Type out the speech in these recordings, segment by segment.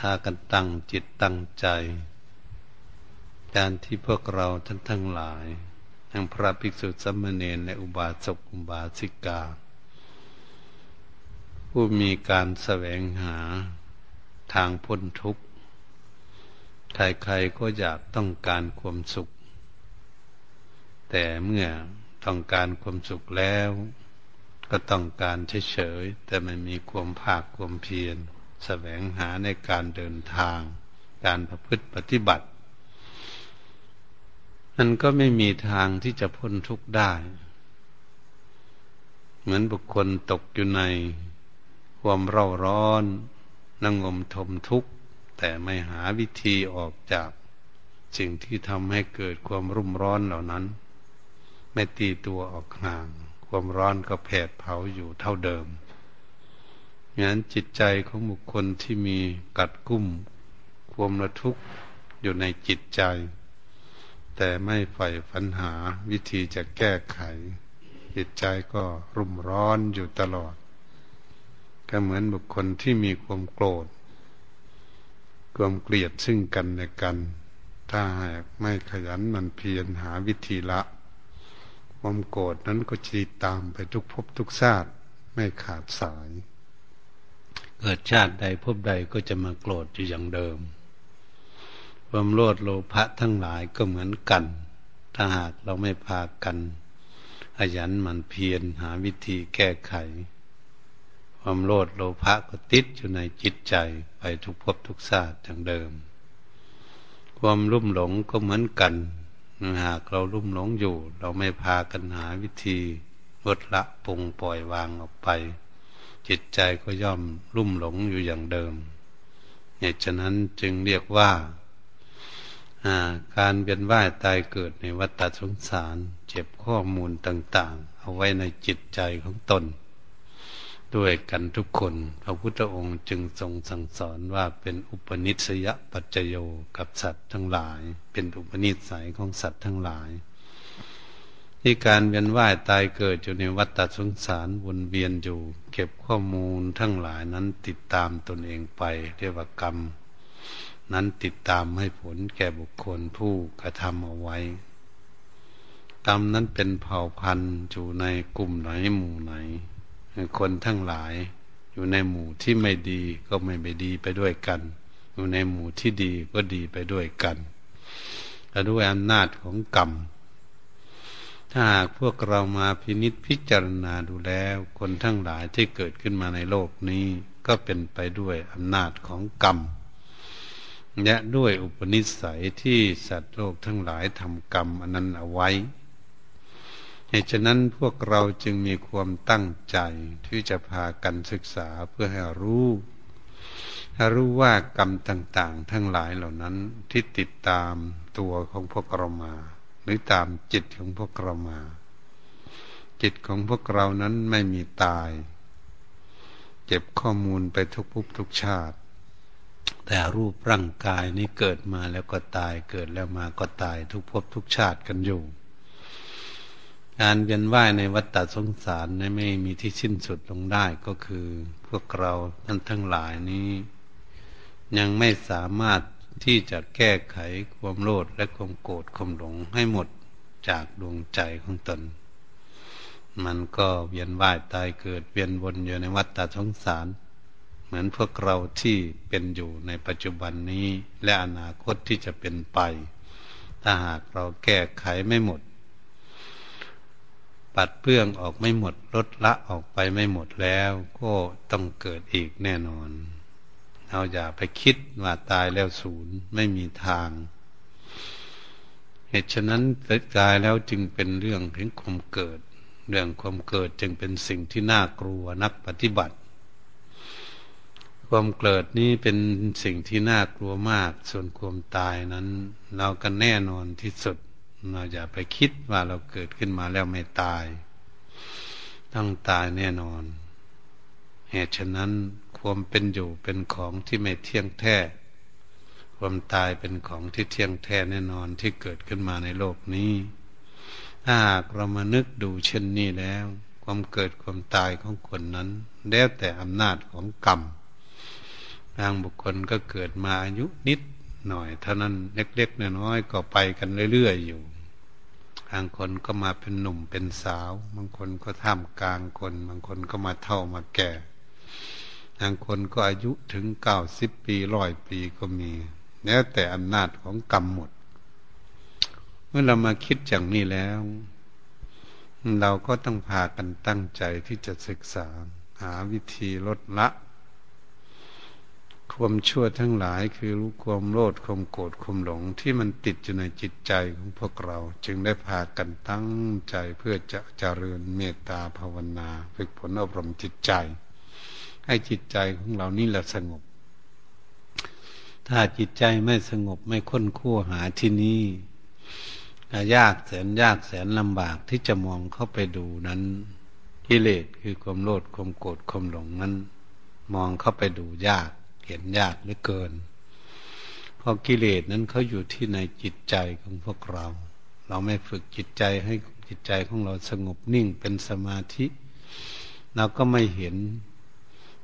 ทากันตั้งจิตตั้งใจ การที่พวกเราท่านทั้งหลายทั้งพระภิกษุสมณเณรและอุบาสกอุบาสิกา ผู้มีการแสวงหาทางพ้นทุกข์ ใครๆก็อยากต้องการความสุข แต่เมื่อต้องการความสุขแล้ว ก็ต้องการเฉยๆแต่ไม่มีความภาคความเพียร แสวงหาในการเดินทาง การประพฤติปฏิบัติมันก็ไม่มีทางที่จะพ้นทุกข์ได้ เหมือนบุคคลตกอยู่ในความเร่าร้อนนั่งงมทมทุกข์ แต่ไม่หาวิธีออกจากสิ่งที่ทำให้เกิดความรุ่มร้อนเหล่านั้น ไม่ตีตัวออกห่าง ความร้อนก็แผดเผาอยู่เท่าเดิม งั้นจิตใจของบุคคลที่มีกัดกุ้ม ความระทุกข์อยู่ในจิตใจ แต่ไม่ใฝ่ฝันหาวิธีจะแก้ไข จิตใจก็รุ่มร้อนอยู่ตลอด ก็เหมือนบุคคลที่มีความโกรธ ความเกลียดซึ่งกันและกัน ถ้าหากไม่ขยันมันเพียรหาวิธีละความโกรธนั้นก็จีตามไปทุกภพทุกชาติไม่ขาดสาย เกิดชาติใดพบใดก็จะมาโกรธอยู่อย่างเดิม ความโลดโลภะทั้งหลายก็เหมือนกัน ถ้าหากเราไม่พากันขยันหมั่นเพียรหาวิธีแก้ไข ความโลดโลภะก็ติดอยู่ในจิตใจไปทุกภพทุกชาติอย่างเดิม ความรุ่มหลงก็เหมือนกันหากเรารุ่มหลงอยู่ เราไม่พากันหาวิธีลดละปงปล่อยวางออกไป จิตใจก็ย่อมรุ่มหลงอยู่อย่างเดิม เหตุฉะนั้นจึงเรียกว่าการเวียนว่ายตายเกิดในวัฏสงสาร เจ็บข้อมูลต่าง ๆ เอาไว้ในจิตใจของตน ด้วยกันทุกคน พระพุทธองค์จึงทรงสั่งสอนว่าเป็นอุปนิสัยปัจจโยกับสัตว์ทั้งหลาย เป็นอุปนิสัยของสัตว์ทั้งหลาย ที่การเวียนว่ายตายเกิดอยู่ในวัฏสงสารวนเวียนอยู่ เก็บข้อมูลทั้งหลายนั้นติดตามตนเองไป เรียกว่ากรรม นั้นติดตามให้ผลแก่บุคคลผู้กระทำเอาไว้ กรรมนั้นเป็นเผ่าพันธุ์อยู่ในกลุ่มไหนหมู่ไหน คนทั้งหลาย อยู่ในหมู่ที่ไม่ดีก็ไม่ไปดีไปด้วยกัน อยู่ในหมู่ที่ดีก็ดีไปด้วยกันและด้วยอำนาจของกรรม ถ้าหากพวกเรามาพินิษพิจารณาดูแล้ว คนทั้งหลายที่เกิดขึ้นมาในโลกนี้ ก็เป็นไปด้วยอำนาจของกรรม และด้วยอุปนิสัยที่สัตว์โลกทั้งหลายทำกรรมอันนั้นเอาไว้เหตุฉะนั้นพวกเราจึงมีความตั้งใจที่จะพากันศึกษาเพื่อให้รู้ให้รู้ว่ากรรมต่าง ๆ ทั้งหลายเหล่านั้นที่ติดตามตัวของพวกเรามา หรือตามจิตของพวกเรามา จิตของพวกเรานั้นไม่มีตาย เก็บข้อมูลไปทุกภพทุกชาติ แต่รูปร่างกายนี้เกิดมาแล้วก็ตายเกิดแล้วมาก็ตายทุกภพทุกชาติกันอยู่การเวียนว่ายในวัฏฏสงสารนไม่มีที่สิ้นสุดลงได้ก็คือ พวกเราท่านทั้งหลายนี้ ยังไม่สามารถ ที่จะแก้ไขความโลภและความโกรธความหลงให้หมดจากดวงใจของตน มันก็เวียนว่ายตายเกิดเวียนวนอยู่ในวัฏฏะสงสาร เหมือนพวกเราที่เป็นอยู่ในปัจจุบันนี้และอนาคตที่จะเป็นไป ถ้าหากเราแก้ไขไม่หมด ปัดเปื้องออกไม่หมดลดละออกไปไม่หมดแล้ว ก็ต้องเกิดอีกแน่นอน เราอย่าไปคิดว่าตายแล้วศูนย์ไม่มีทาง เหตุฉะนั้นตายแล้วจึงเป็นเรื่องถึงความเกิด เรื่องความเกิดจึงเป็นสิ่งที่น่ากลัวนักปฏิบัติคความเกิดนี้เป็นสิ่งที่น่ากลัวมาก ส่วนความตายนั้น เราก็แน่นอนที่สุด เราอย่าไปคิดว่าเราเกิดขึ้นมาแล้วไม่ตาย ต้องตายแน่นอน เหตุฉะนั้น ความเป็นอยู่เป็นของที่ไม่เที่ยงแท้ ความตายเป็นของที่เที่ยงแท้แน่นอนที่เกิดขึ้นมาในโลกนี้ ถ้าหากเรามานึกดูเช่นนี้แล้ว ความเกิดความตายของคนนั้น แล้วแต่อำนาจของกรรมบางบุคคลก็เกิดมาอายุนิดหน่อยเท่านั้นเล็กๆน้อยๆก็ไปกันเรื่อยๆอยู่บางคนก็มาเป็นหนุ่มเป็นสาว บางคนก็ท่ามกลางคน บางคนก็มาเท่ามาแก่ บางคนก็อายุถึงเก้าสิบปีร้อยปีก็มี แล้วแต่อำนาจของกรรมหมด เมื่อเรามาคิดอย่างนี้แล้ว เราก็ต้องพากันตั้งใจที่จะศึกษา หาวิธีลดละ ความชั่วทั้งหลายคือรู้ความโลดความโกรธความหลงที่มันติดอยู่ในจิตใจของพวกเรา จึงได้พากันตั้งใจเพื่อจะเจริญเมตตาภาวนา ฝึกผลอบรมจิตใจ ให้จิตใจของเรานี่แหละสงบ ถ้าจิตใจไม่สงบไม่ค้นคั่หาที่นี่ยากแสนยากแสนลำบากที่จะมองเข้าไปดูนั้นกิเลสคือความโลดความโกรธความหลงนั้น มองเข้าไปดูยาก เห็นยากเหลือเกินเพราะกิเลสนั้นเขาอยู่ที่ในจิตใจของพวกเรา เราไม่ฝึกจิตใจให้จิตใจของเราสงบนิ่งเป็นสมาธิ เราก็ไม่เห็น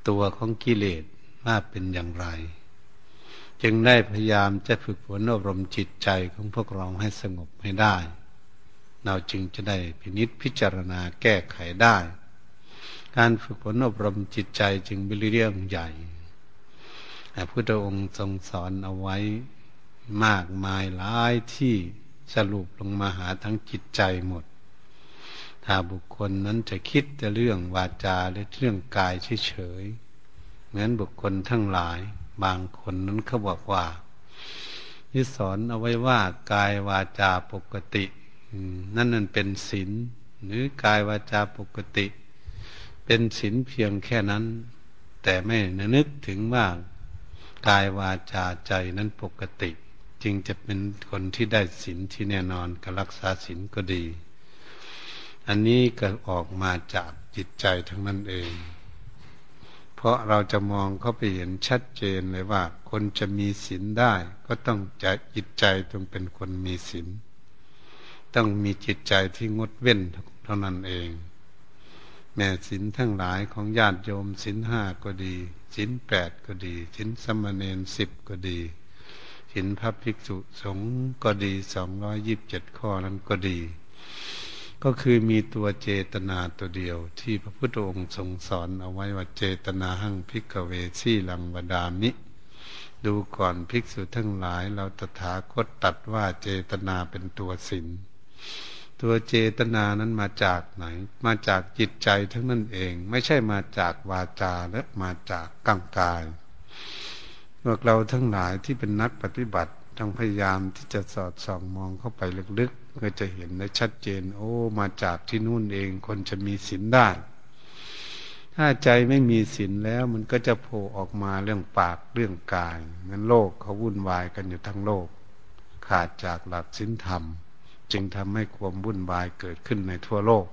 ตัวของกิเลสว่าเป็นอย่างไร จึงได้พยายามจะฝึกฝนอบรมจิตใจของพวกเราให้สงบให้ได้ เราจึงจะได้พินิษพิจารณาแก้ไขได้ การฝึกฝนอบรมจิตใจจึงเป็นเรื่องใหญ่พระพุทธองค์ทรงสอนเอาไว้มากมายหลายที่สรุปลงมาหาทั้งจิตใจหมด ถ้าบุคคลนั้นจะคิดแต่เรื่องวาจาหรือเรื่องกายเฉยๆเหมือนบุคคลทั้งหลาย บางคนนั้นเขาบอกว่าที่สอนเอาไว้ว่ากายวาจาปกตินั่นนั่นเป็นศีลหรือกายวาจาปกติ เป็นศีลเพียงแค่นั้น แต่ไม่นึกถึงว่ากายวาจาใจนั้นปกติ จึงจะเป็นคนที่ได้ศีลที่แน่นอนก็รักษาศีลก็ดี อันนี้ก็ออกมาจากจิตใจทั้งนั้นเอง เพราะเราจะมองเข้าไปเห็นชัดเจนเลยว่า คนจะมีศีลได้ ก็ต้องใจจิตใจต้องเป็นคนมีศีลต้องมีจิตใจที่งดเว้นเท่านั้นเอง แม่ศีลทั้งหลายของญาติโยมศีลห้าก็ดีสินแปดก็ดีสินสมณเณรสิบก็ดีสินพระภิกษุสงฆ์ก็ดีสองร้อยยิบเจ็ดข้อนั้นก็ดี ก็คือมีตัวเจตนาตัวเดียว ที่พระพุทธองค์ทรงสอนเอาไว้ว่าเจตนาหั่งพิกเวซี่ลังวดามิดูก่อนภิกษุทั้งหลาย เราตถาคตตัดว่าเจตนาเป็นตัวสินตัวเจตนานั้นมาจากไหน มาจากจิตใจทั้งนั้นเอง ไม่ใช่มาจากวาจาและมาจากกังกายพวกเราทั้งหลายที่เป็นนักปฏิบัติ ต้องพยายามที่จะสอดส่องมองเข้าไปลึกๆเพื่อจะเห็นได้ชัดเจน โอ้ มาจากที่นู่นเองคนจะมีศีลได้ ถ้าใจไม่มีศีลแล้ว มันก็จะโผล่ออกมาเรื่องปากเรื่องกายมันโลกเขาวุ่นวายกันอยู่ทั้งโลก ขาดจากหลักศีลธรรม จึงทำให้ความวุ่นวายเกิดขึ้นในทั่วโลก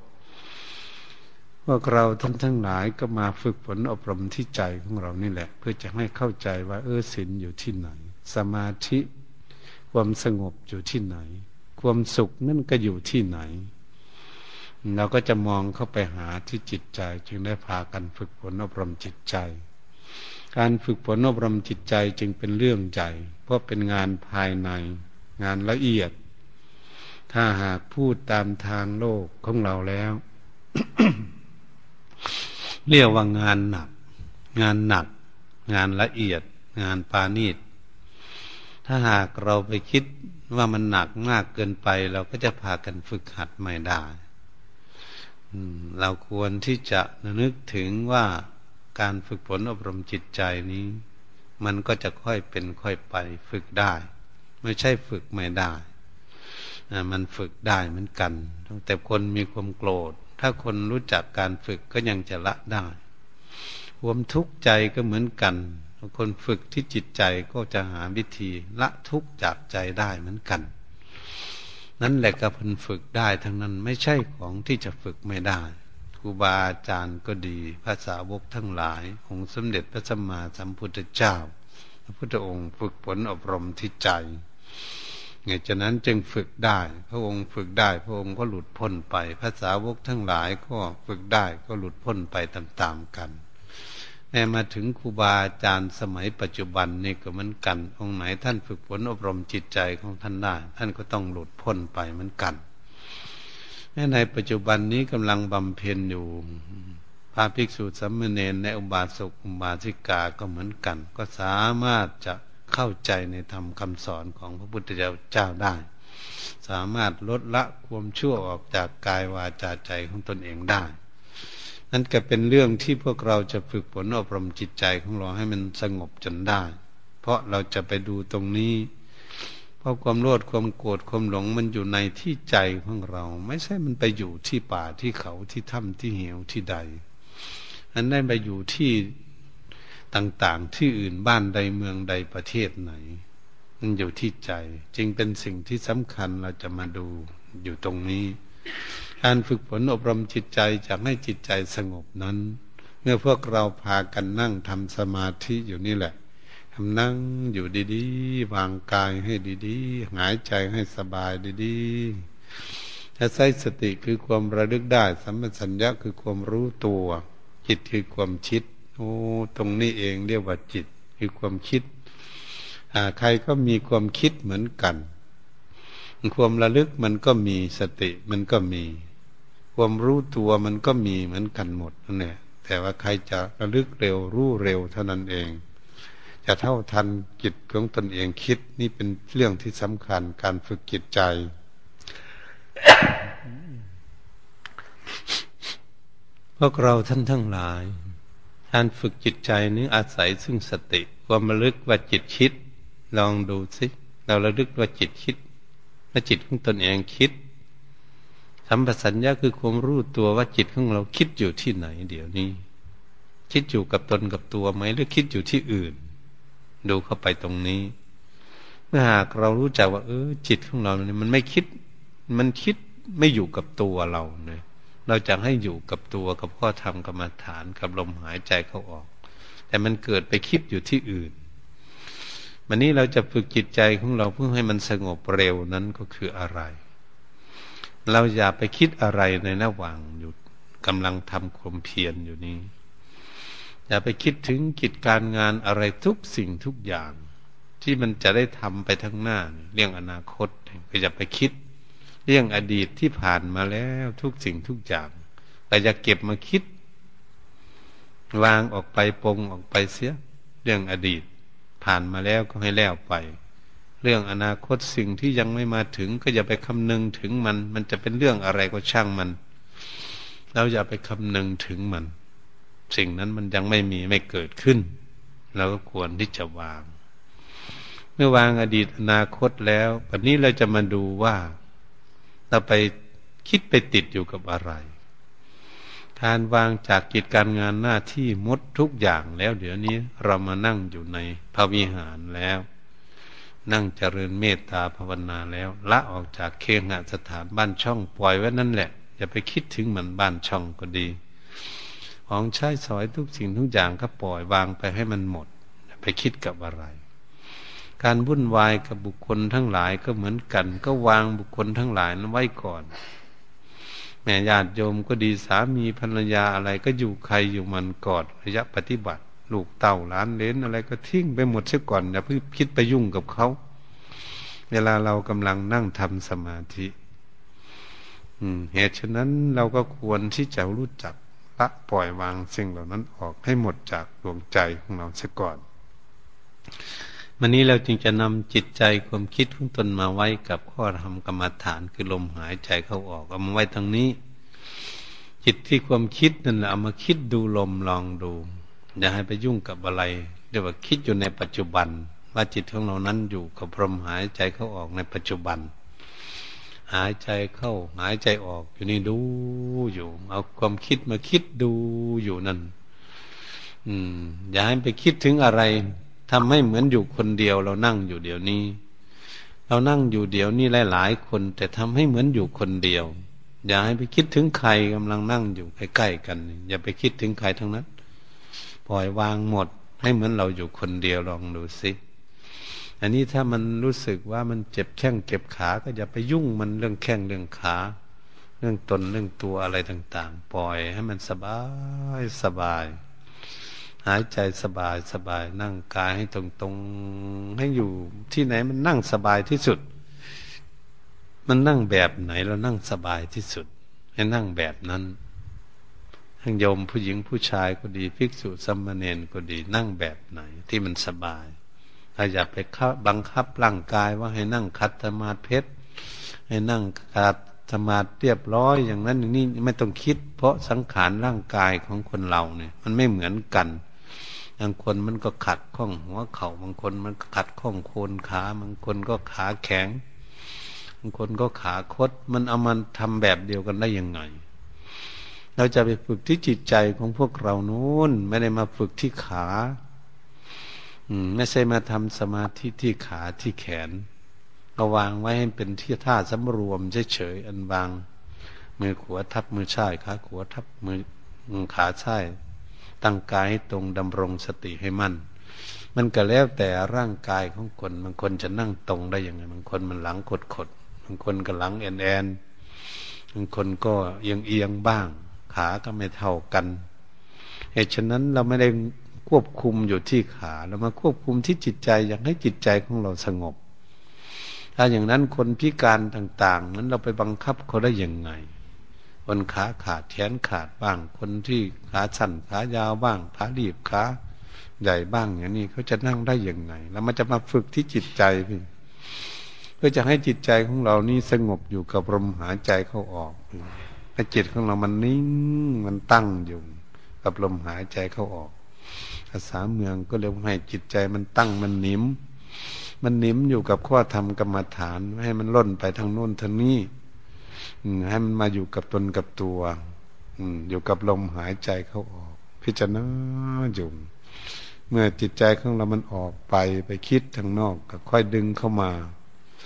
พวกเราท่านทั้งหลายก็มาฝึกฝนอบรมที่ใจของเรานี่แหละ เพื่อจะให้เข้าใจว่าเออศีลอยู่ที่ไหน สมาธิ ความสงบอยู่ที่ไหน ความสุขนั่นก็อยู่ที่ไหน เราก็จะมองเข้าไปหาที่จิตใจ จึงได้พากันฝึกฝนอบรมจิตใจ การฝึกฝนอบรมจิตใจจึงเป็นเรื่องใหญ่เพราะเป็นงานภายใน งานละเอียด ถ้าหากพูดตามทางโลกของเราแล้ว เรียกว่างานหนัก งานหนัก งานละเอียด งานปานีต ถ้าหากเราไปคิดว่ามันหนักมากเกินไป เราก็จะพากันฝึกหัดไม่ได้เราควรที่จะนึกถึงว่าการฝึกฝนอบรมจิตใจนี้ มันก็จะค่อยเป็นค่อยไป ฝึกได้ ไม่ใช่ฝึกไม่ได้ มันฝึกได้เหมือนกัน แต่คนมีความโกรธ ถ้าคนรู้จักการฝึกก็ยังจะละได้คความทุกข์ใจก็เหมือนกัน คนฝึกที่จิตใจก็จะหาวิธีละทุกข์จากใจได้เหมือนกัน นั่นแหละก็พันฝึกได้ทั้งนั้นไม่ใช่ของที่จะฝึกไม่ได้ครูบาอาจารย์ก็ดีภาษาวกทั้งหลายของสมเด็จพระสัมมาสัมพุทธเจ้า พระพุทธองค์ฝึกฝนอบรมที่ใจไงฉะนั้นจึงฝึกได้ พระองค์ฝึกได้ พระองค์ก็หลุดพ้นไปภาษาวกทั้งหลายก็ฝึกได้ก็หลุดพ้นไปตามๆกัน แม้มาถึงครูบาอาจารย์สมัยปัจจุบันนี่ก็เหมือนกัน องค์ไหนท่านฝึกฝนอบรมจิตใจของท่านได้ ท่านก็ต้องหลุดพ้นไปเหมือนกันแม้ในปัจจุบันนี้กำลังบำเพ็ญอยู่พระภิกษุสัมมเนรในอุบาสกอุบาสิกาก็เหมือนกัน ก็สามารถจะเข้าใจในธรรมคำสอนของพระพุทธเจ้าได้ สามารถลดละความชั่วออกจากกายวาจาใจของตนเองได้ นั่นก็เป็นเรื่องที่พวกเราจะฝึกฝนอบรมจิตใจของเราให้มันสงบจนได้ เพราะเราจะไปดูตรงนี้ เพราะความโลดความโกรธความหลงมันอยู่ในที่ใจของเรา ไม่ใช่มันไปอยู่ที่ป่าที่เขาที่ถ้ำที่เหวที่ใด อันนั้นไปอยู่ที่ต่างๆ ที่อื่นบ้านใดเมืองใดประเทศไหน มันอยู่ที่ใจ จึงเป็นสิ่งที่สำคัญเราจะมาดูอยู่ตรงนี้ การฝึกฝนอบรมจิตใจจะให้จิตใจสงบนั้น เมื่อพวกเราพากันนั่งทำสมาธิอยู่นี่แหละทำนั่งอยู่ดีๆวางกายให้ดีๆหายใจให้สบายดีๆถ้าใช้สติคือความระลึกได้ สัมปชัญญะคือความรู้ตัว จิตคือความคิดโอ้ตรงนี้เองเรียกว่าจิต คือความคิดใครก็มีความคิดเหมือนกัน ความระลึกมันก็มีสติมันก็มี ความรู้ตัวมันก็มีเหมือนกันหมดนั่นแหละแต่ว่าใครจะระลึกเร็วรู้เร็วเท่านั้นเอง จะเท่าทันจิตของตนเองคิดนี่เป็นเรื่องที่สำคัญการฝึกจิตใจ พวกเราท่านทั้งหลาย การฝึกจิตใจนี้อาศัยซึ่งสติ ความระลึกว่าจิตคิด ลองดูสิเราระลึกว่าจิตคิดว่าจิตของตนเองคิด สัมปสัญญาคือความรู้ตัวว่าจิตของเราคิดอยู่ที่ไหน เดี๋ยวนี้ คิดอยู่กับตนกับตัวไหมหรือคิดอยู่ที่อื่น ดูเข้าไปตรงนี้เมื่อหากเรารู้จักว่า เออ จิตของเราเนี่ยมันไม่คิด มันคิดไม่อยู่กับตัวเราเนี่ยเราจะให้อยู่กับตัวกับข้อธรรมกรรมฐานกับลมหายใจเข้าออก แต่มันเกิดไปคิดอยู่ที่อื่นวันนี้เราจะฝึกจิตใจของเราเพื่อให้มันสงบเร็วนั้นก็คืออะไร เราอย่าไปคิดอะไรในระหว่างอยู่กำลังทำความเพียรอยู่นี้ อย่าไปคิดถึงกิจการงานอะไรทุกสิ่งทุกอย่าง ที่มันจะได้ทำไปทั้งหน้า เรื่องอนาคตก็อย่าไปคิด เรื่องอดีตที่ผ่านมาแล้วทุกสิ่งทุกอย่างแต่อย่าเก็บมาคิด วางออกไปปงออกไปเสีย เรื่องอดีตผ่านมาแล้วก็ให้แล้วไป เรื่องอนาคตสิ่งที่ยังไม่มาถึง ก็อย่าไปคำนึงถึงมัน มันจะเป็นเรื่องอะไรก็ช่างมัน เราอย่าไปคำนึงถึงมัน สิ่งนั้นมันยังไม่มีไม่เกิดขึ้นเราก็ควรที่จะวาง เมื่อวางอดีตอนาคตแล้ววันนี้เราจะมาดูว่า เราไปคิดไปติดอยู่กับอะไร การวางจากกิจการงานหน้าที่มดทุกอย่างแล้ว เดี๋ยวนี้เรามานั่งอยู่ในพระวิหารแล้ว นั่งเจริญเมตตาภาวนาแล้ว ละออกจากเคหสถานบ้านช่องปล่อยไว้นั่นแหละ อย่าไปคิดถึงมันบ้านช่องก็ดี ของใช้สอยทุกสิ่งทุกอย่างก็ปล่อยวางไปให้มันหมด อย่าไปคิดกับอะไร การวุ่นวายกับบุคคลทั้งหลายก็เหมือนกัน ก็วางบุคคลทั้งหลายนั้นไว้ก่อน แม่ญาติโยมก็ดีสามีภรรยาอะไรก็อยู่ใครอยู่มันก่อนระยะปฏิบัติ ลูกเต่าล้านเลนอะไรก็ทิ้งไปหมดเสียก่อนอย่าเพิ่งคิดไปยุ่งกับเขา เวลาเรากำลังนั่งทำสมาธิเหตุฉะนั้นเราก็ควรที่จะรู้จักละปล่อยวางสิ่งเหล่านั้นออกให้หมดจากดวงใจของเราเสียก่อน วันนี้เราจึงจะนำจิตใจความคิดของตนมาไว้กับข้อธรรมกรรมฐานคือลมหายใจเข้าออกเอามาไว้ตรงนี้ จิตที่ความคิดนั่นแหละเอามาคิดดูลมลองดู อย่าให้ไปยุ่งกับอะไรเรียกว่าคิดอยู่ในปัจจุบัน ว่าจิตของเรานั้นอยู่กับพรมหายใจเข้าออกในปัจจุบัน หายใจเข้า หายใจออก อยู่นี่ดูอยู่ เอาความคิดมาคิดดูอยู่นั่น อืม อย่าให้ไปคิดถึงอะไรทำให้เหมือนอยู่คนเดียว เรานั่งอยู่เดี๋ยวนี้ เรานั่งอยู่เดี๋ยวนี้หลายๆคน แต่ทำให้เหมือนอยู่คนเดียว อย่าให้ไปคิดถึงใครกำลังนั่งอยู่ใกล้ๆกัน อย่าไปคิดถึงใครทั้งนั้น ปล่อยวางหมด ให้เหมือนเราอยู่คนเดียวลองดูสิอันนี้ถ้ามันรู้สึกว่ามันเจ็บแข้งเจ็บขาก็อย่าไปยุ่งมันเรื่องแข้งเรื่องขา เรื่องตนเรื่องตัวอะไรต่าง ๆ ปล่อยให้มันสบายสบาย หายใจสบายสบาย นั่งกายให้ตรงตรงให้อยู่ที่ไหนมันนั่งสบายที่สุด มันนั่งแบบไหนเรานั่งสบายที่สุด ให้นั่งแบบนั้น ทั้งโยมผู้หญิงผู้ชายก็ดีภิกษุสัมมาเนนก็ดีนั่งแบบไหนที่มันสบายถ้าอย่าไปบังคับร่างกายว่าให้นั่งคัดสมาธิเพชรให้นั่งคัดสมาธิเรียบร้อยอย่างนั้นอย่างนี้ไม่ต้องคิด เพราะสังขารร่างกายของคนเราเนี่ย มันไม่เหมือนกันบางคนมันก็ขัดข้องหัวเขา่าบางคนมันขัดข้องโคนขาบางคนก็ขาแข็งบางคนก็ขาคด มันเอามันทำแบบเดียวกันได้ยังไง เราจะไปฝึกที่จิตใจของพวกเรานู้น ไม่ได้มาฝึกที่ขา อืม ไม่ใช่มาทำสมาธิที่ขาที่แขนเอาวางไว้ให้เป็นที่ท่าสำรวมเฉยๆอันวาง มือขวาทับมือซ้ายขาขวาทับมือขาซ้ายตั้งกายตรงดำรงสติให้มั่นมันก็แล้วแต่ร่างกายของคนบางคนจะนั่งตรงได้ยังไงบางคนมันหลังขดขดบางคนก็หลังแอนแอนบางคนก็เอียงเอียงบ้าง ขาก็ไม่เท่ากันเหตุฉะนั้นเราไม่ได้ควบคุมอยู่ที่ขาเรามาควบคุมที่จิตใจอยากให้จิตใจของเราสงบ ถ้าอย่างนั้นคนพิการต่าง ๆ นั้นเราไปบังคับเขาได้ยังไงคนขาขาดแขนขาดบ้าง คนที่ขาสั้นขายาวบ้างขาดีบขาใหญ่บ้างอย่างนี้เขาจะนั่งได้ยังไง แล้วมันจะมาฝึกที่จิตใจพี่เพื่อจะให้จิตใจของเรานี่สงบอยู่กับลมหายใจเข้าออก ให้จิตของเรามันนิ่งมันตั้งอยู่ กับลมหายใจเข้าออกภาษาเมืองก็เรียกให้จิตใจมันตั้งมันนิ่มมันนิ่มอยู่กับข้อธรรมกรรมฐานไม่ให้มันล่นไปทางโน้นทางนี้ให้มันมาอยู่กับตนกับตัวอยู่กับลมหายใจเข้าออก พิจารณาอยู่เมื่อจิตใจของเรามันออกไปไปคิดทางนอกก็ค่อยดึงเข้ามา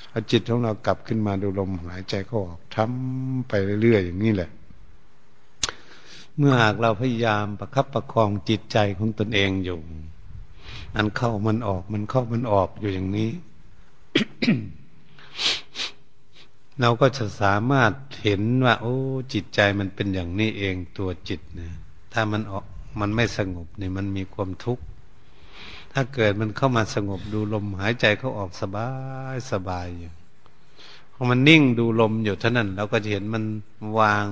เอาจิตของเรากลับขึ้นมาดูลมหายใจเข้าออกทำไปเรื่อยๆอย่างนี้แหละ เมื่อหากเราพยายามประคับประคองจิตใจของตนเองอยู่อันเข้ามันออกมันเข้ามันออกอยู่อย่างนี้ เราก็จะสามารถเห็นว่า โอ้ จิตใจมันเป็นอย่างนี้เองตัวจิตนะถ้ามันออกมันไม่สงบเนี่ยมันมีความทุกข์ ถ้าเกิดมันเข้ามาสงบดูลมหายใจเขาออกสบายสบายอยู่พอมันนิ่งดูลมอยู่เท่านั้นเราก็จะเห็นมันวาง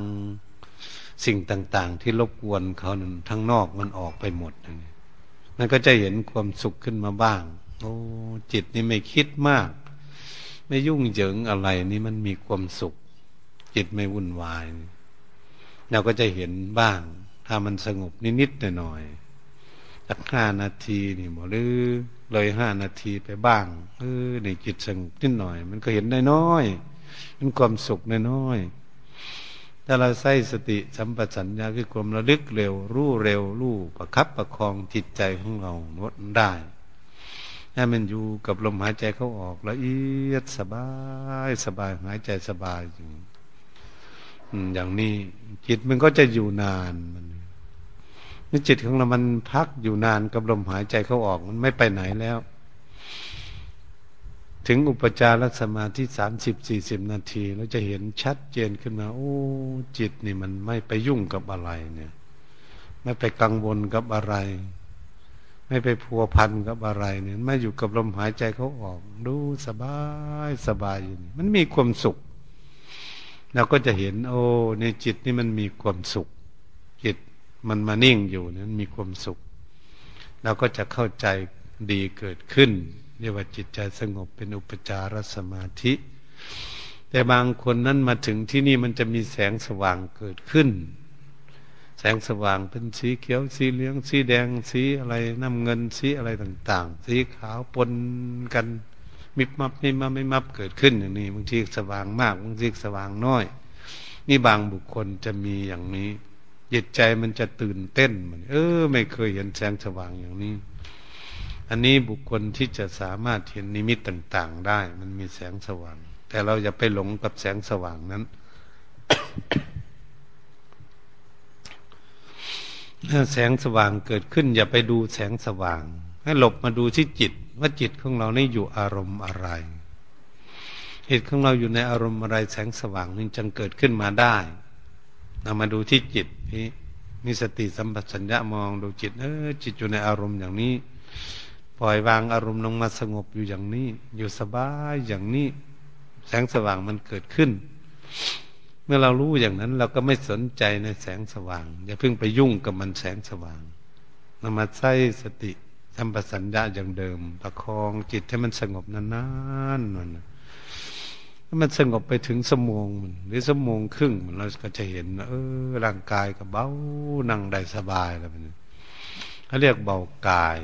สิ่งต่าง ๆ ที่รบกวนเขานั้นทั้งนอกมันออกไปหมดมันก็จะเห็นความสุขขึ้นมาบ้าง โอ้จิตนี่ไม่คิดมาก ไม่ยุ่งเหยิงอะไรนี่มันมีความสุข จิตไม่วุ่นวายเราก็จะเห็นบ้าง ถ้ามันสงบนิดๆหน่อยๆ สักห้านาทีนี่หมอหรือเลยห้านาทีไปบ้างเออในจิตสงบนิดหน่อย มันก็เห็นได้น้อยมันความสุขน้อยถ้าเราใส่สติสัมปชัญญะคือความระลึกเร็ว รู้เร็ว รู้ประคับประคองจิตใจของเราลดได้ให้มันอยู่กับลมหายใจเขาออกละเอียดสบายสบายหายใจสบายอยู่อย่างนี้จิตมันก็จะอยู่นานมัน นี่จิตของเรามันพักอยู่นานกับลมหายใจเขาออกมันไม่ไปไหนแล้ว ถึงอุปจารสมาธิสามสิบสี่สิบนาทีเราจะเห็นชัดเจนขึ้นมา โอ้ จิตนี่มันไม่ไปยุ่งกับอะไรเนี่ย ไม่ไปกังวลกับอะไร ไม่ไปพัวพันกับอะไรเนี่ยไม่อยู่กับลมหายใจเขาออก ดูสบายสบายอยู่มันมีความสุขเราก็จะเห็น โอ้ในจิตนี่มันมีความสุข มันมานิ่งอยู่นั้นมีความสุข เราก็จะเข้าใจดีเกิดขึ้น เรียกว่าจิตใจสงบเป็นอุปจารสมาธิ แต่บางคนนั้นมาถึงที่นี่มันจะมีแสงสว่างเกิดขึ้น แสงสว่างเป็นสีเขียวสีเหลืองสีแดงสีอะไรน้ำเงินสีอะไรต่าง ๆ สีขาวปนกันมิบมับนี่มาไม่มับเกิดขึ้นอย่างนี้บางทีสว่างมากบางทีสว่างน้อย นี่บางบุคคลจะมีอย่างนี้ จิตใจมันจะตื่นเต้นมันเออ ไม่เคยเห็นแสงสว่างอย่างนี้ อันนี้บุคคลที่จะสามารถเห็นนิมิตต่าง ๆ ได้ มันมีแสงสว่าง แต่เราอย่าไปหลงกับแสงสว่างนั้นแสงสว่างเกิดขึ้น อย่าไปดูแสงสว่าง ให้หลบมาดูที่จิต ว่าจิตของเรานี่อยู่อารมณ์อะไรจิตของเราอยู่ในอารมณ์อะไรแสงสว่างนี่จึงเกิดขึ้นมาได้ นามาดูที่จิตนี่มีสติสัมปชัญญะมองดูจิต เออ จิตอยู่ในอารมณ์อย่างนี้ ปล่อยวางอารมณ์ลงมาสงบอยู่อย่างนี้ อยู่สบายอย่างนี้ แสงสว่างมันเกิดขึ้น เมื่อเรารู้อย่างนั้น เราก็ไม่สนใจในแสงสว่าง อย่าเพิ่งไปยุ่งกับมันแสงสว่างนำมาใช้สติสัมปชัญญะอย่างเดิม ประคองจิตให้มันสงบนานๆมันถ้า มันสงบไปถึงสมองมันหรือสมองครึ่งมันเราก็จะเห็นเออร่างกายก็เบานั่งได้สบายแล้วมันเขาเรียกเบากาย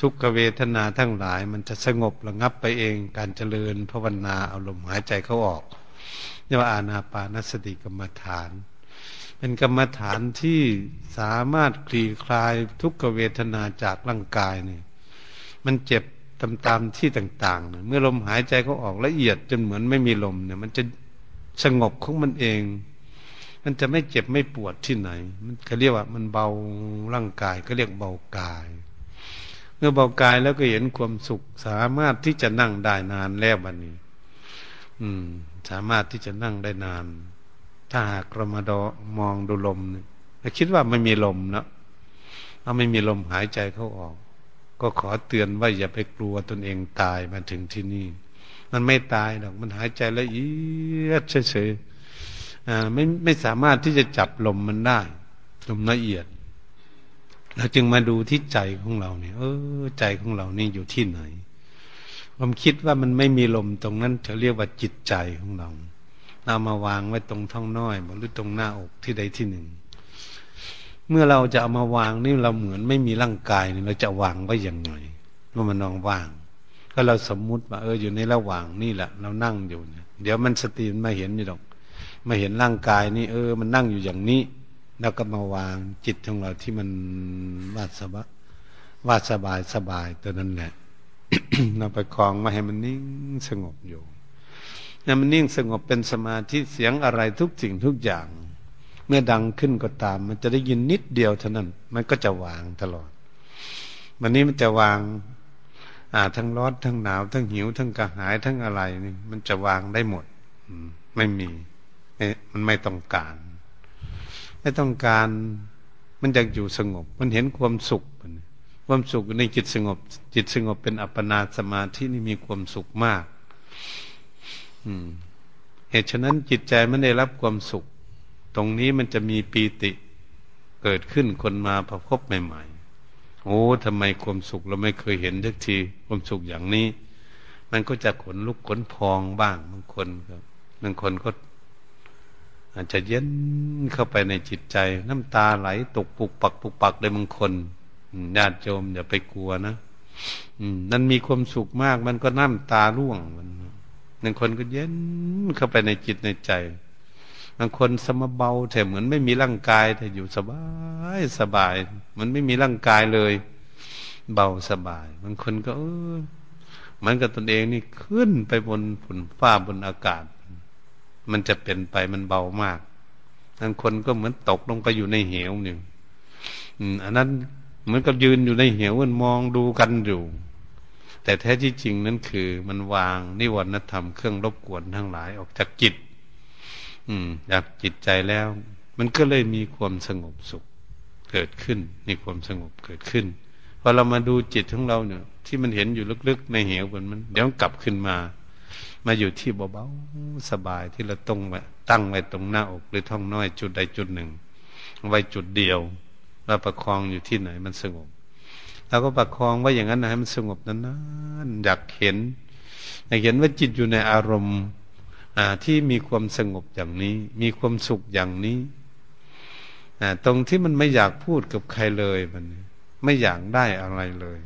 ทุกขเวทนาทั้งหลาย มันจะสงบระงับไปเอง การเจริญภาวนาเอาลมหายใจเข้าออกเรียกว่าอานาปานสติกรรมฐาน เป็นกรรมฐานที่สามารถคลี่คลายทุกขเวทนาจากร่างกายนี่มันเจ็บ ตามตามที่ต่างๆ เมื่อลมหายใจเขาออกละเอียดจนเหมือนไม่มีลมเนี่ย มันจะสงบของมันเอง มันจะไม่เจ็บไม่ปวดที่ไหน มันเขาเรียกว่ามันเบาร่างกายก็เรียกเบากาย เมื่อเบากายแล้วก็เห็นความสุขสามารถที่จะนั่งได้นานแล้ววันนี้ อืม สามารถที่จะนั่งได้นาน ถ้าหากเรามาดอมองดูลมเนี่ยคิดว่าไม่มีลมนะเอาไม่มีลมหายใจเข้าออก ก็ขอเตือนว่าอย่าไปกลัวตนเองตายมาถึงที่นี่ มันไม่ตายหรอกมันหายใจละเอียดเฉยๆไม่ไม่สามารถที่จะจับลมมันได้ลมละเอียดเราจึงมาดูที่ใจของเราเนี่ย เออ ใจของเรานี่อยู่ที่ไหนผมคิดว่ามันไม่มีลมตรงนั้นจะเรียกว่าจิตใจของเราเอามาวางไว้ตรงท้องน้อยหรือตรงหน้าอกที่ใดที่หนึ่ง เมื่อเราจะเอามาวางนี่เราเหมือนไม่มีร่างกายนี่เราจะวางไว้อย่างไงว่ามันนองว่าง ก็เราสมมุติว่าเอออยู่ในระหว่างนี่แหละเรานั่งอยู่เนี่ยเดี๋ยวมันสติมันมาเห็นอยู่หรอกมาเห็นร่างกายนี่เออ มันนั่งอยู่อย่างนี้ แล้วก็มาวางจิตของเราที่มันวาดสบายวาดสบายสบายตัวนั้นแหละเราไปคลองมาให้มันนิ่งสงบอยู่นี่มันนิ่งสงบเป็นสมาธิเสียงอะไรทุกสิ่งทุกอย่าง เมื่อดังขึ้นก็ตาม มันจะได้ยินนิดเดียวเท่านั้น มันก็จะวางตลอด วันนี้มันจะวางอ่าทั้งร้อนทั้งหนาว ทั้งหิว ทั้งกระหายทั้งอะไรนี่มันจะวางได้หมดไม่มีมันไม่ต้องการ ไม่ต้องการ มันอยากอยู่สงบ มันเห็นความสุขความสุขในจิตสงบ จิตสงบเป็นอัปปนาสมาธินี่มีความสุขมาก อืม เหตุฉะนั้นจิตใจมันได้รับความสุข ตรงนี้มันจะมีปีติเกิดขึ้นคนมาพบใหม่ ๆ โอ้ทำไมความสุขเราไม่เคยเห็นทักทีความสุขอย่างนี้ มันก็จะขนลุกขนพองบ้างบางคนครับบางคนก็ อาจจะเย็นเข้าไปในจิตใจ น้ำตาไหลตกปุกปักปุกปักเลยบางคนญาติโยมอย่าไปกลัวนะนั่นมีความสุขมาก มันก็น้ำตาร่วงมันบางคนก็เย็นเข้าไปในจิตในใจ บางคนสมเบาแต่เหมือนไม่มีร่างกาย แต่อยู่สบายสบาย มันไม่มีร่างกายเลย เบาสบาย บางคนก็เออมันกับตนเองนี่ขึ้นไปบนฝนฟ้าบนอากาศ มันจะเป็นไปมันเบามากบางคนก็เหมือนตกลงไปอยู่ในเหวหนึ่งอันนั้นเหมือนกับยืนอยู่ในเหวมันมองดูกันอยู่ แต่แท้ที่จริงนั้นคือ มันวางนิวรณธรรมเครื่องรบกวนทั้งหลายออกจากจิต อืมจากจิตใจแล้ว มันก็เลยมีความสงบสุขเกิดขึ้นมีความสงบเกิดขึ้นพอเรามาดูจิตของเราเนี่ย ที่มันเห็นอยู่ลึกๆ ในเหวมันมัน เดี๋ยวกลับขึ้นมา มาอยู่ที่เบาๆสบายที่เราตรงไว้ตั้งไว้ตรงหน้าอกหรือท้องน้อยจุดใดจุดหนึ่งไว้จุดเดียวเราประคองอยู่ที่ไหนมันสงบเราก็ประคองไว้อย่างนั้นนะให้มันสงบนานๆอยากเห็นอยากเห็นว่าจิตอยู่ในอารมณ์ ที่มีความสงบอย่างนี้ มีความสุขอย่างนี้ตรงที่มันไม่อยากพูดกับใครเลยมัน ไม่อยากได้อะไรเลย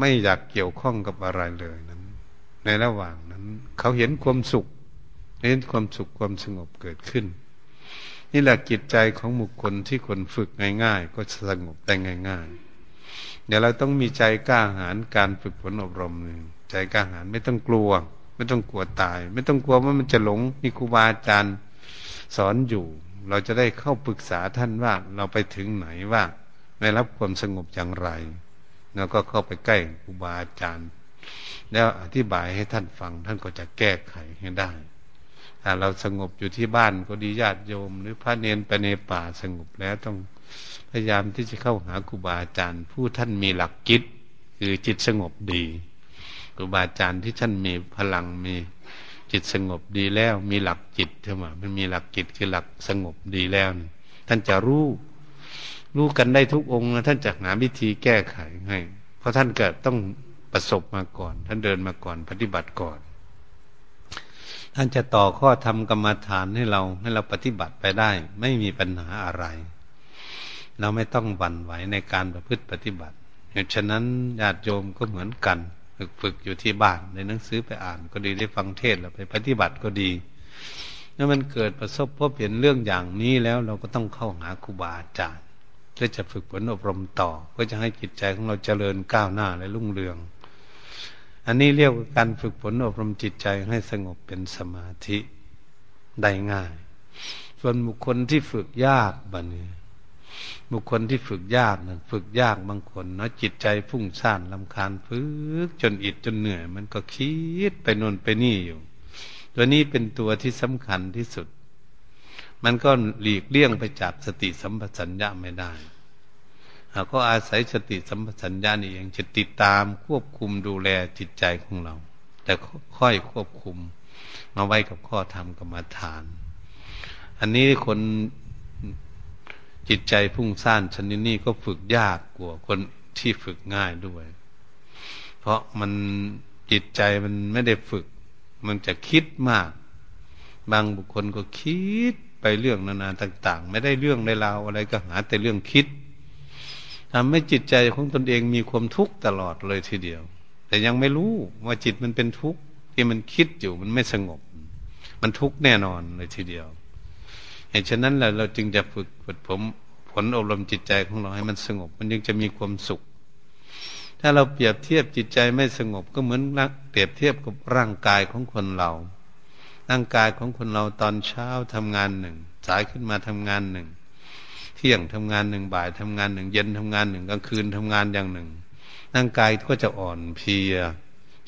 ไม่อยากเกี่ยวข้องกับอะไรเลยนั้น ในระหว่างนั้น เขาเห็นความสุขเห็นความสุขความสงบเกิดขึ้น นี่แหละจิตใจของบุคคลที่คนฝึกง่าย ๆ ก็สงบได้ง่าย ๆ เดี๋ยวเราต้องมีใจกล้าหาญการฝึกฝนอบรมหนึ่งใจกล้าหาญไม่ต้องกลัว ไม่ต้องกลัวตาย ไม่ต้องกลัวว่ามันจะหลงมีครูบาอาจารย์สอนอยู่ เราจะได้เข้าปรึกษาท่านว่าเราไปถึงไหนว่าได้รับความสงบอย่างไร แล้วก็เข้าไปใกล้ครูบาอาจารย์ แล้วอธิบายให้ท่านฟัง ท่านก็จะแก้ไขให้ได้ถ้าเราสงบอยู่ที่บ้านก็ดีญาติโยม หรือพระเนนไปในป่าสงบแล้วต้องพยายามที่จะเข้าหาครูบาอาจารย์ ผู้ท่านมีหลักจิตคือจิตสงบดี ครูบาอาจารย์ที่ท่านมีพลังมีจิตสงบดีแล้ว มีหลักจิตใช่ไหมมันมีหลักจิตคือหลักสงบดีแล้ว ท่านจะรู้รู้กันได้ทุกองค์นะท่านจะหาวิธีแก้ไขให้ เพราะท่านเกิดต้องประสบมาก่อน ท่านเดินมาก่อนปฏิบัติก่อน ท่านจะต่อข้อธรรมกรรมฐานให้เราให้เราปฏิบัติไปได้ ไม่มีปัญหาอะไร เราไม่ต้องหวั่นไหวในการประพฤติปฏิบัติเหตุฉะนั้นญาติโยมก็เหมือนกัน ฝึกฝึกอยู่ที่บ้านในหนังสือไปอ่าน ก็ดีได้ฟังเทศแล้วไปปฏิบัติก็ดีเมื่อมันเกิดประสบพบเห็นเรื่องอย่างนี้แล้วเราก็ต้องเข้าหาครูบาอาจารย์เพื่อจะฝึกฝนอบรมต่อ เพื่อจะให้จิตใจของเราเจริญก้าวหน้าและรุ่งเรือง อันนี้เรียกว่าการฝึกฝนอบรมจิตใจให้สงบเป็นสมาธิได้ง่าย ส่วนบุคคลที่ฝึกยากบันนี้ บุคคลที่ฝึกยากนั้นฝึกยากบางคนเนาะจิตใจฟุ้งซ่านลำคาญฝึกจนอิดจนเหนื่อย มันก็คิดไปนนไปนี่อยู่ ตัวนี้เป็นตัวที่สำคัญที่สุด มันก็หลีกเลี่ยงไปจากสติสัมปชัญญะไม่ได้เราก็อาศัยสติสัมปชัญญะนี่เองจะติดตามควบคุมดูแลจิตใจของเรา แต่ค่อยควบคุมมาไว้กับข้อธรรมกรรมฐาน อันนี้คน จิตใจพุ่งซ่านชนิดนี้ก็ฝึกยากกว่าคนที่ฝึกง่ายด้วย เพราะมันจิตใจมันไม่ได้ฝึก มันจะคิดมาก บางบุคคลก็คิดไปเรื่องนานาต่าง ๆ ไม่ได้เรื่องในราวอะไรก็หา แต่เรื่องคิดทำให้จิตใจของตนเองมีความทุกข์ตลอดเลยทีเดียว แต่ยังไม่รู้ว่าจิตมันเป็นทุกข์ที่มันคิดอยู่มันไม่สงบ มันทุกข์แน่นอนเลยทีเดียว เหตุฉะนั้นเราเราจึงจะฝึกฝึกผมผลอบรมจิตใจของเราให้มันสงบ มันยังจะมีความสุข ถ้าเราเปรียบเทียบจิตใจไม่สงบก็เหมือนเปรียบเทียบกับร่างกายของคนเรา ร่างกายของคนเราตอนเช้าทำงานหนึ่งสายขึ้นมาทำงานหนึ่งเที่ยงทำงานหนึ่งบ่ายทำงานหนึ่งเย็นทำงานหนึ่งกลางคืนทำงานอย่างหนึ่งร่างกายก็จะอ่อนเพลีย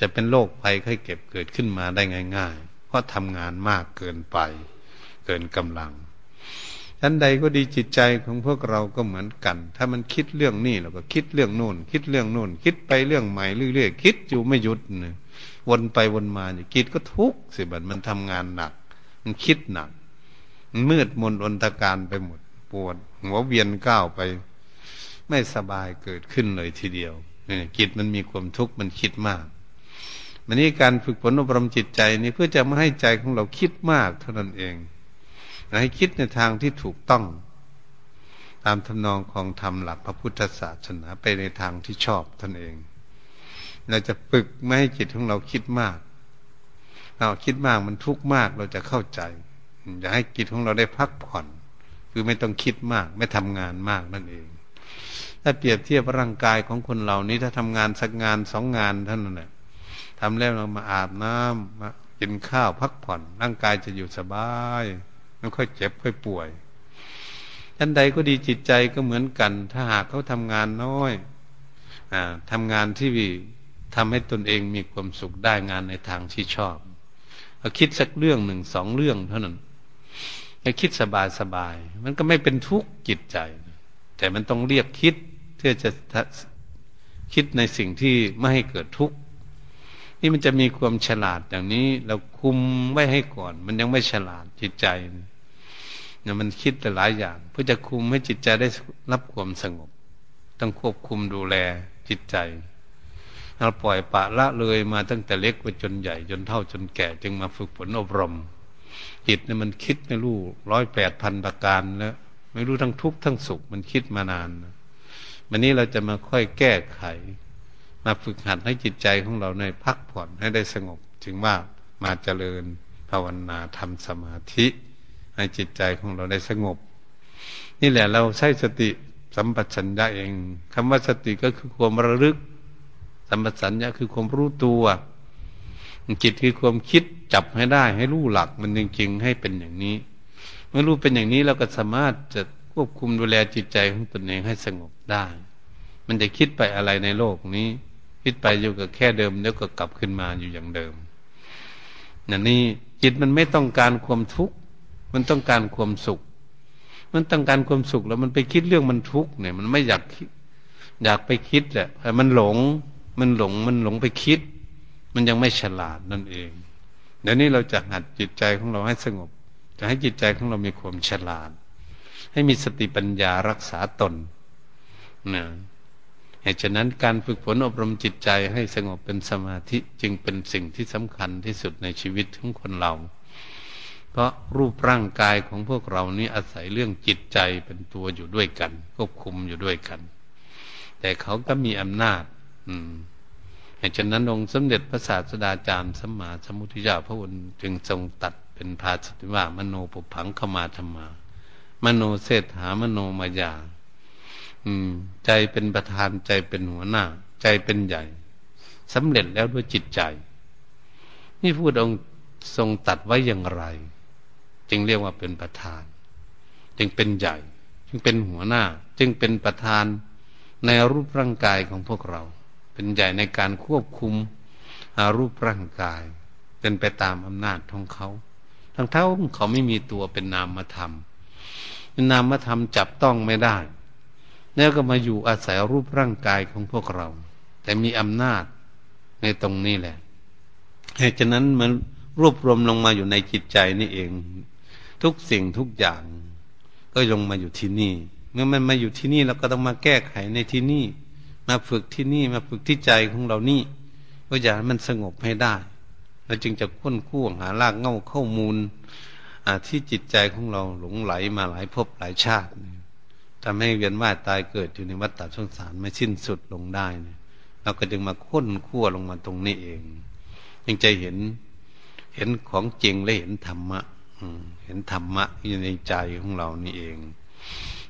จะเป็นโรคภัยไข้เก็บเกิดขึ้นมาได้ง่าย ๆ เพราะทำงานมากเกินไป เกินกำลัง ชั้นใดก็ดีจิตใจของพวกเราก็เหมือนกัน ถ้ามันคิดเรื่องนี้เราก็คิดเรื่องโน่น คิดเรื่องโน่น คิดไปเรื่องใหม่เรื่อยๆคิดอยู่ไม่หยุดนี่ยวนไปวนมาเนี่จิตก็ทุกข์สิบัดมันทำงานหนัก มันคิดหนักมันมืดมนอนตการไปหมดปวดหัวเวียนก้าวไป ไม่สบายเกิดขึ้นเลยทีเดียวเนี่ยจิตมันมีความทุกข์มันคิดมากมันนี่การฝึกฝนอบรมจิตใจนี่เพื่อจะไม่ให้ใจของเราคิดมากเท่านั้นเอง ให้คิดในทางที่ถูกต้อง ตามทำนองของธรรมหลักพระพุทธศาสนาไปในทางที่ชอบท่านเอง เราจะฝึกไม่ให้จิตของเราคิดมาก เราคิดมากมันทุกข์มากเราจะเข้าใจ อยากให้จิตของเราได้พักผ่อน คือไม่ต้องคิดมาก ไม่ทำงานมากนั่นเอง ถ้าเปรียบเทียบร่างกายของคนเหล่านี้ถ้าทำงานสักงานสองงานเท่านั้นแหละทำแล้วเรามาอาบน้ำมากินข้าวพักผ่อนร่างกายจะอยู่สบาย ไม่ค่อยเจ็บค่อยป่วยท่านใดก็ดีจิตใจก็เหมือนกัน ถ้าหากเขาทำงานน้อยอทำงานที่ทำให้ตนเองมีความสุขได้งานในทางที่ชอบเอาคิดสักเรื่องหนึ่งสองเรื่องเท่านั้นให้คิดสบายสบาย มันก็ไม่เป็นทุกข์จิตใจ แต่มันต้องเรียกคิดเพื่อจะคิดในสิ่งที่ไม่ให้เกิดทุกข์นี่มันจะมีความฉลาดอย่างนี้ เราคุมไว้ให้ก่อน มันยังไม่ฉลาดจิตใจ เนี่ยมันคิดแต่หลายอย่าง เพื่อจะคุมให้จิตใจได้รับความสงบ ต้องควบคุมดูแลจิตใจเราปล่อยปะละเลยมาตั้งแต่เล็กไปจนใหญ่จนเท่าจนแก่ จึงมาฝึกฝนอบรม จิตเนี่ยมันคิดไม่รู้ร้อยแปดพันประการแล้วไม่รู้ทั้งทุกข์ทั้งสุขมันคิดมานานวันนี้เราจะมาค่อยแก้ไข มาฝึกหัดให้จิตใจของเราในพักผ่อนให้ได้สงบ ถึงว่ามาเจริญภาวนาทำสมาธิ ให้จิตใจของเราได้สงบ นี่แหละเราใช้สติสัมปชัญญะเองคำว่าสติก็คือความระลึก สัมปชัญญะคือความรู้ตัว จิตคือความคิดจับให้ได้ ให้รู้หลักมันจริงๆให้เป็นอย่างนี้ เมื่อรู้เป็นอย่างนี้เราก็สามารถจะควบคุมดูแลจิตใจของตนเองให้สงบได้ มันจะคิดไปอะไรในโลกนี้ คิดไปอยู่กับแค่เดิมแล้วก็กลับขึ้นมาอยู่อย่างเดิมนั่นนี่จิตมันไม่ต้องการความทุกข์ มันต้องการความสุข มันต้องการความสุขแล้วมันไปคิดเรื่องมันทุกข์เนี่ย มันไม่อยากอยากไปคิดแหละแต่มันหลง มันหลง มันหลงไปคิด มันยังไม่ฉลาดนั่นเองเดี๋ยวนี้เราจะหัดจิตใจของเราให้สงบ จะให้จิตใจของเรามีความฉลาด ให้มีสติปัญญารักษาตนนะเหตุฉะนั้นการฝึกฝนอบรมจิตใจให้สงบเป็นสมาธิจึงเป็นสิ่งที่สำคัญที่สุดในชีวิตของคนเรา เพราะรูปร่างกายของพวกเรานี้อาศัยเรื่องจิตใจเป็นตัวอยู่ด้วยกัน ควบคุมอยู่ด้วยกัน แต่เขาก็มีอำนาจ อืมฉะนั้นองค์สมเด็จพระศาสดาจารย์สัมมาสัมพุทธเจ้าพระองค์จึงทรงตัดเป็นภาสิตว่ามโนปุพังขมาธรรมา มโนเศรษฐามโนมายา อืม ใจเป็นประธานใจเป็นหัวหน้า ใจเป็นใหญ่สำเร็จแล้วด้วยจิตใจ นี่พูดองค์ทรงตัดไว้อย่างไร จึงเรียกว่าเป็นประธาน จึงเป็นใหญ่ จึงเป็นหัวหน้า จึงเป็นประธานในรูปร่างกายของพวกเรา เป็นใหญ่ในการควบคุมรูปร่างกาย เป็นไปตามอำนาจของเขา ทั้งเท่าเขาไม่มีตัวเป็นนามธรรมนามธรรมจับต้องไม่ได้แล้วก็มาอยู่อาศัยรูปร่างกายของพวกเรา แต่มีอำนาจในตรงนี้แหละเหตุฉะนั้นมันรวบรวมลงมาอยู่ในจิตใจนี่เอง ทุกสิ่งทุกอย่าง ก็ลงมาอยู่ที่นี่ เมื่อมันมาอยู่ที่นี่เราก็ต้องมาแก้ไขในที่นี่ มาฝึกที่นี่มาฝึกที่ใจของเรานี่ก็อยากมันสงบให้ได้เราจึงจะค้นคู่หารากเง่าข้อมูลที่จิตใจของเราหลงไหลมาหลายภพหลายชาติทำให้เวียนว่ายตายเกิดอยู่ในวัฏฏะสงสารไม่สิ้นสุดลงได้เนี่ยเราก็จึงมาค้นคั่วลงมาตรงนี้เองยังใจเห็นเห็นของจริงและเห็นธรรมะ เห็นธรรมะอยู่ในใจของเรานี่เอง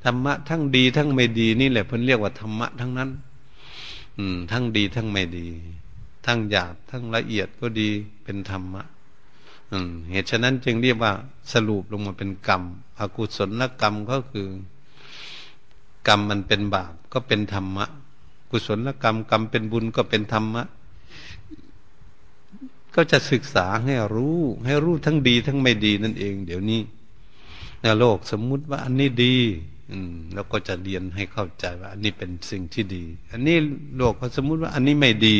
ธรรมะทั้งดีทั้งไม่ดีนี่แหละเพิ่นเรียกว่าธรรมะทั้งนั้น อืม ทั้งดีทั้งไม่ดี ทั้งหยาบทั้งละเอียดก็ดีเป็นธรรมะ อืม เหตุฉะนั้นจึงเรียกว่า สรุปลงมาเป็นกรรมอกุศลกรรมก็คือ กรรมมันเป็นบาปก็เป็นธรรมะ กุศลกรรมกรรมเป็นบุญก็เป็นธรรมะ ก็จะศึกษาให้รู้ ให้รู้ทั้งดีทั้งไม่ดีนั่นเอง เดี๋ยวนี้ในโลกสมมุติว่าอันนี้ดี อืมแล้วก็จะเรียนให้เข้าใจว่า อันนี้เป็นสิ่งที่ดี อันนี้โลกเขาสมมุติว่า อันนี้ไม่ดี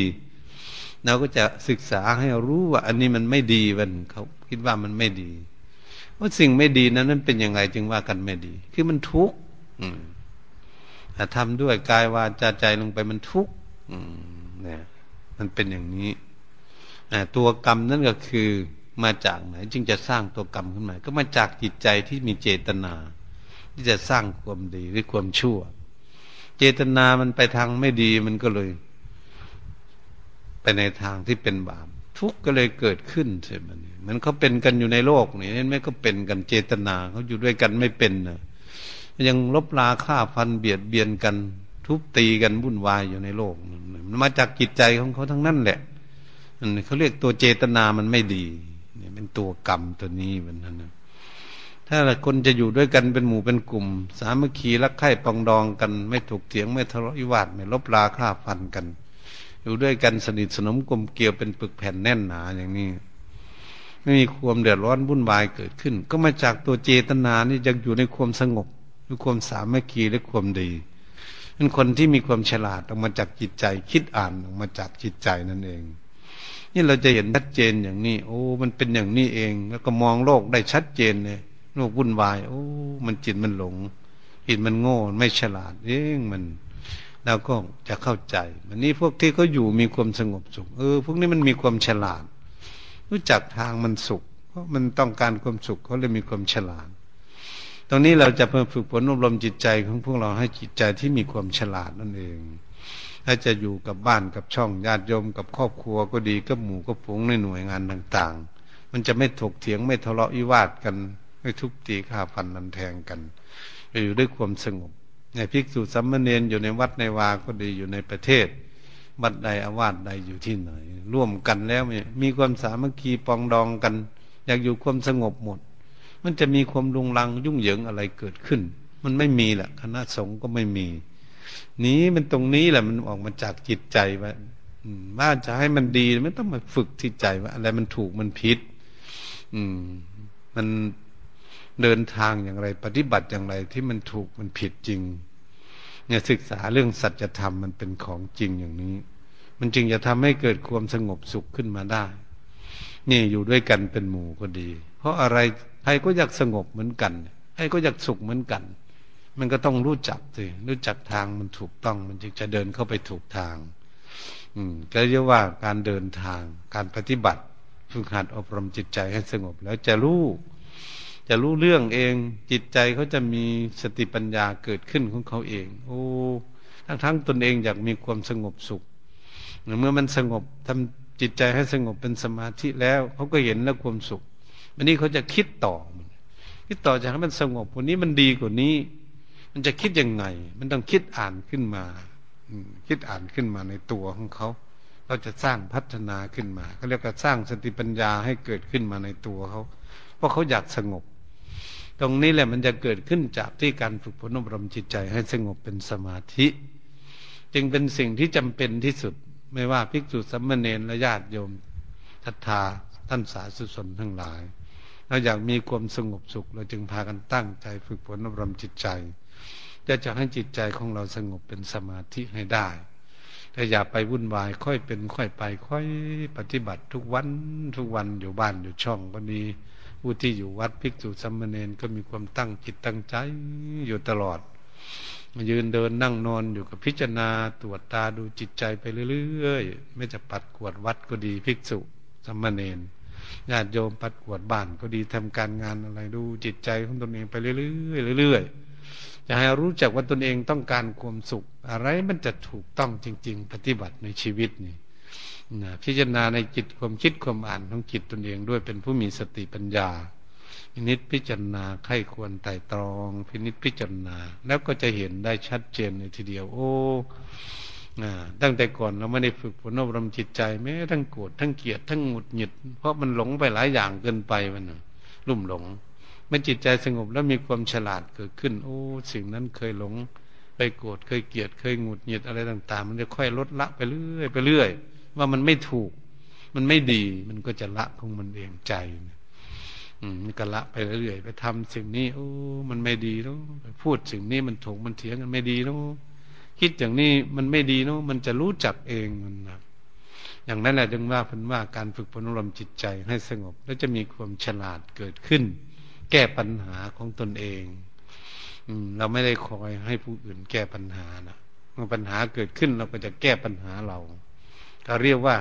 เราก็จะศึกษาให้รู้ว่า อันนี้มันไม่ดีมันเขาคิดว่ามันไม่ดีว่าสิ่งไม่ดีนั้นนั้นเป็นยังไงจึงว่ากันไม่ดี คือมันทุกข์ทำด้วยกายวาจาใจลงไปมันทุกข์เนี่ยมันเป็นอย่างนี้ ตัวกรรมนั่นก็คือมาจากไหน จึงจะสร้างตัวกรรมขึ้นมา ก็มาจากจิตใจที่มีเจตนา ที่จะสร้างความดีหรือความชั่ว เจตนามันไปทางไม่ดีมันก็เลย ไปในทางที่เป็นบาปทุกข์ก็เลยเกิดขึ้นใช่ไหมมันเขาเป็นกันอยู่ในโลกนี่เห็นไหมก็เป็นกันเจตนาเขาอยู่ด้วยกันไม่เป็นนะยังลบลาฆ่าฟันเบียดเบียนกัน ทุบตีกันวุ่นวายอยู่ในโลกมันมาจากจิตใจของเขาทั้งนั้นแหละ เขาเรียกตัวเจตนามันไม่ดี เนี่ยเป็นตัวกรรมตัวนี้มันนั่นนะถ้าคนจะอยู่ด้วยกันเป็นหมู่เป็นกลุ่ม สามัคคีรักใคร่ปองดองกัน ไม่ถูกเถียงไม่ทะเลาะวิวาทไม่ลบลาฆ่าฟันกัน อยู่ด้วยกันสนิทสนมกลมเกลียวเป็นปึกแผ่นแน่นหนาอย่างนี้ ไม่มีความเดือดร้อนวุ่นวายเกิดขึ้น ก็มาจากตัวเจตนานี่ยังอยู่ในความสงบด้วยความสามัคคีและความดีเป็นคนที่มีความฉลาดออกมาจากจิตใจ คิดอ่านออกมาจากจิตใจนั่นเอง นี่เราจะเห็นชัดเจนอย่างนี้ โอ้ มันเป็นอย่างนี้เอง แล้วก็มองโลกได้ชัดเจนเลยโลกวุ่นวาย โอ้ มันจิตมันหลงจิตมันโง่ไม่ฉลาดเองมันแล้วก็จะเข้าใจวันนี้พวกที่เขาอยู่มีความสงบสุข เออ พวกนี้มันมีความฉลาด รู้จักทางมันสุข เพราะมันต้องการความสุขเขาเลยมีความฉลาด ตรงนี้เราจะเพิ่มฝึกฝนอบรมจิตใจของพวกเราให้จิตใจที่มีความฉลาดนั่นเอง ถ้าจะอยู่กับบ้านกับช่องญาติโยมกับครอบครัวก็ดีกับหมู่กับผงในหน่วยงานต่าง ๆ มันจะไม่ถกเถียงไม่ทะเลาะวิวาทกัน ไม่ทุบตีฆ่าฟันนันแทงกันอยู่ด้วยความสงบในภิกษุสัมมเนนอยู่ในวัดในวาก็ดีอยู่ในประเทศวัดใดอาวาสใดอยู่ที่ไหน ร่วมกันแล้วมีความสามัคคีปองดองกัน อยากอยู่ความสงบหมด มันจะมีความลุงลังยุ่งเหยิงอะไรเกิดขึ้น มันไม่มีแหละคณะสงฆ์ก็ไม่มี นี้มันตรงนี้แหละมันออกมาจากจิตใจว่าว่าจะให้มันดีไม่ต้องมาฝึกที่ใจว่า อะไรมันถูกมันผิด อืม มันเดินทางอย่างไร ปฏิบัติอย่างไรที่มันถูกมันผิดจริง เนี่ยศึกษาเรื่องสัจธรรมมันเป็นของจริงอย่างนี้ มันจึงจะทำให้เกิดความสงบสุขขึ้นมาได้ นี่อยู่ด้วยกันเป็นหมู่ก็ดี เพราะอะไรใครก็อยากสงบเหมือนกันใครก็อยากสุขเหมือนกัน มันก็ต้องรู้จักสิรู้จักทางมันถูกต้อง มันจึงจะเดินเข้าไปถูกทาง อืม ก็เรียกว่าการเดินทาง การปฏิบัติฝึกหัดอบรมจิตใจให้สงบ แล้วจะรู้ จะรู้เรื่องเอง จิตใจเขาจะมีสติปัญญาเกิดขึ้นของเขาเอง โอ้ทั้งทั้งตนเองอยากมีความสงบสุขเมื่อมันสงบทำจิตใจให้สงบเป็นสมาธิแล้วเขาก็เห็นแล้วความสุขวันนี้เขาจะคิดต่อคิดต่อจะให้มันสงบวันนี้มันดีกว่านี้ มันจะคิดยังไง มันต้องคิดอ่านขึ้นมาคิดอ่านขึ้นมาในตัวของเขา เราจะสร้างพัฒนาขึ้นมาเขาเรียกว่าสร้างสติปัญญาให้เกิดขึ้นมาในตัวเขา เพราะเขาอยากสงบ ตรงนี้แหละมันจะเกิดขึ้นจากที่การฝึกฝนอบรมจิตใจให้สงบเป็นสมาธิ จึงเป็นสิ่งที่จำเป็นที่สุด ไม่ว่าภิกษุสัมมเนรและญาติโยมทัตธาท่านสาธุชนทั้งหลาย เราอยากมีความสงบสุข เราจึงพากันตั้งใจฝึกฝนอบรมจิตใจ จะจะให้จิตใจของเราสงบเป็นสมาธิให้ได้แต่อย่าไปวุ่นวาย ค่อยเป็น ค่อยไป ค่อยปฏิบัติทุกวันทุกวันอยู่บ้านอยู่ช่องก็ดีผู้ที่อยู่วัดภิกษุสัมมเนนก็มีความตั้งจิตตั้งใจอยู่ตลอด ยืนเดินนั่งนอนอยู่กับพิจารณาตรวจตาดูจิตใจไปเรื่อยๆ ไม่จะปัดกวดวัดก็ดีภิกษุสัมมเนนญาติโยมปัดกวดบ้านก็ดีทำการงานอะไรดูจิตใจของตนเองไปเรื่อยๆเรื่อยๆ จะให้รู้จักว่าตนเองต้องการความสุข อะไรมันจะถูกต้องจริง ๆ ปฏิบัติในชีวิตนี่นะพิจารณาในจิตความคิดความอ่านของจิตตนเองด้วยเป็นผู้มีสติปัญญาพินิจพิจารณาไข้ควรไต่ตรอง พินิจพิจารณา แล้วก็จะเห็นได้ชัดเจนในทีเดียว โอ้ตั้งแต่ก่อนเราไม่ได้ฝึกฝนอบรมจิตใจแม้ทั้งโกรธทั้งเกลียดทั้งหงุดหงิด เพราะมันหลงไปหลายอย่างเกินไปมันลุ่มหลง เมื่อจิตใจสงบแล้วมีความฉลาดเกิดขึ้น โอ้ สิ่งนั้นเคยหลง ไปโกรธเคยเกลียดเคยหงุดหงิดอะไรต่าง ๆ มันจะค่อยลดละไปเรื่อยไปเรื่อย ว่ามันไม่ถูก มันไม่ดี มันก็จะละของมันเองใจอืมมันก็ละไปเรื่อยไปทำสิ่งนี้โอ้มันไม่ดีแล้วไปพูดสิ่งนี้มันถูกมันเถียงกันไม่ดีแล้วคิดอย่างนี้มันไม่ดีเนาะมันจะรู้จักเองมันนะอย่างนั้นแหละจึงว่าพันว่าการฝึกฝนรมจิตใจให้สงบ แล้วจะมีความฉลาดเกิดขึ้น แก้ปัญหาของตนเอง อืม เราไม่ได้คอยให้ผู้อื่นแก้ปัญหานะเมื่อปัญหาเกิดขึ้นเราก็จะแก้ปัญหาเราก็เรียกว่า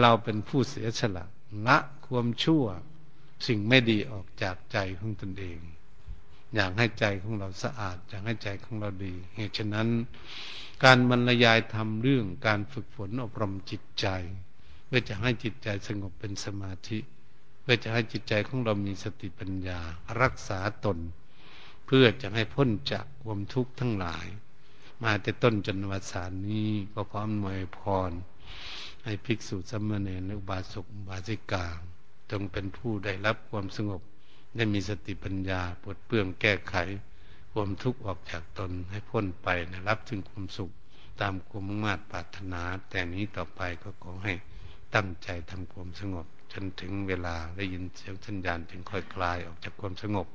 เราเป็นผู้เสียสละละความชั่วสิ่งไม่ดีออกจากใจของตนเอง อยากให้ใจของเราสะอาด อยากให้ใจของเราดี เหตุฉะนั้น การบรรยายทำเรื่องการฝึกฝนอบรมจิตใจ เพื่อจะให้จิตใจสงบเป็นสมาธิ พื่อจะให้จิตใจของเรามีสติปัญญา รักษาตน เพื่อจะให้พ้นจากความทุกข์ทั้งหลาย มาแต่ต้นจนวัสานนี้ก็พร้อมหน่วยพร ให้ภิกษุสมมาเนรอุบาสกอุบาสิกาจงเป็นผู้ได้รับความสงบได้มีสติปัญญาปลดเปลื้องแก้ไข ความทุกข์ออกจากตนให้พ้นไปนะรับถึงความสุขตามความมุ่งมั่นปรารถนา แต่นี้ต่อไปก็ขอให้ตั้งใจทำความสงบ จนถึงเวลาได้ยินเสียงสัญญาณถึงค่อยคลายออกจากความสงบ